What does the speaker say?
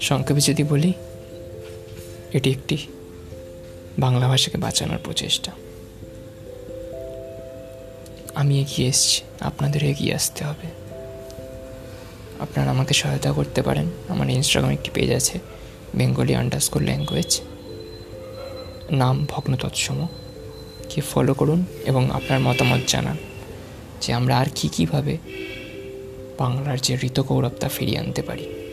সংক্ষেপে যদি বলি, এটি একটি বাংলা ভাষাকে বাঁচানোর প্রচেষ্টা। আমি এগিয়ে এসেছি, আপনাদের এগিয়ে আসতে হবে। আপনারা আমাকে সহায়তা করতে পারেন। আমার ইনস্টাগ্রামে একটি পেজ আছে বেঙ্গলি আন্ডারস্কোর ল্যাঙ্গুয়েজ নাম ভগ্ন তৎসম। কে ফলো করুন এবং আপনার মতামত জানান যে আমরা আর কী কীভাবে বাংলার যে ঋতগৌরব তা ফিরিয়ে আনতে পারি।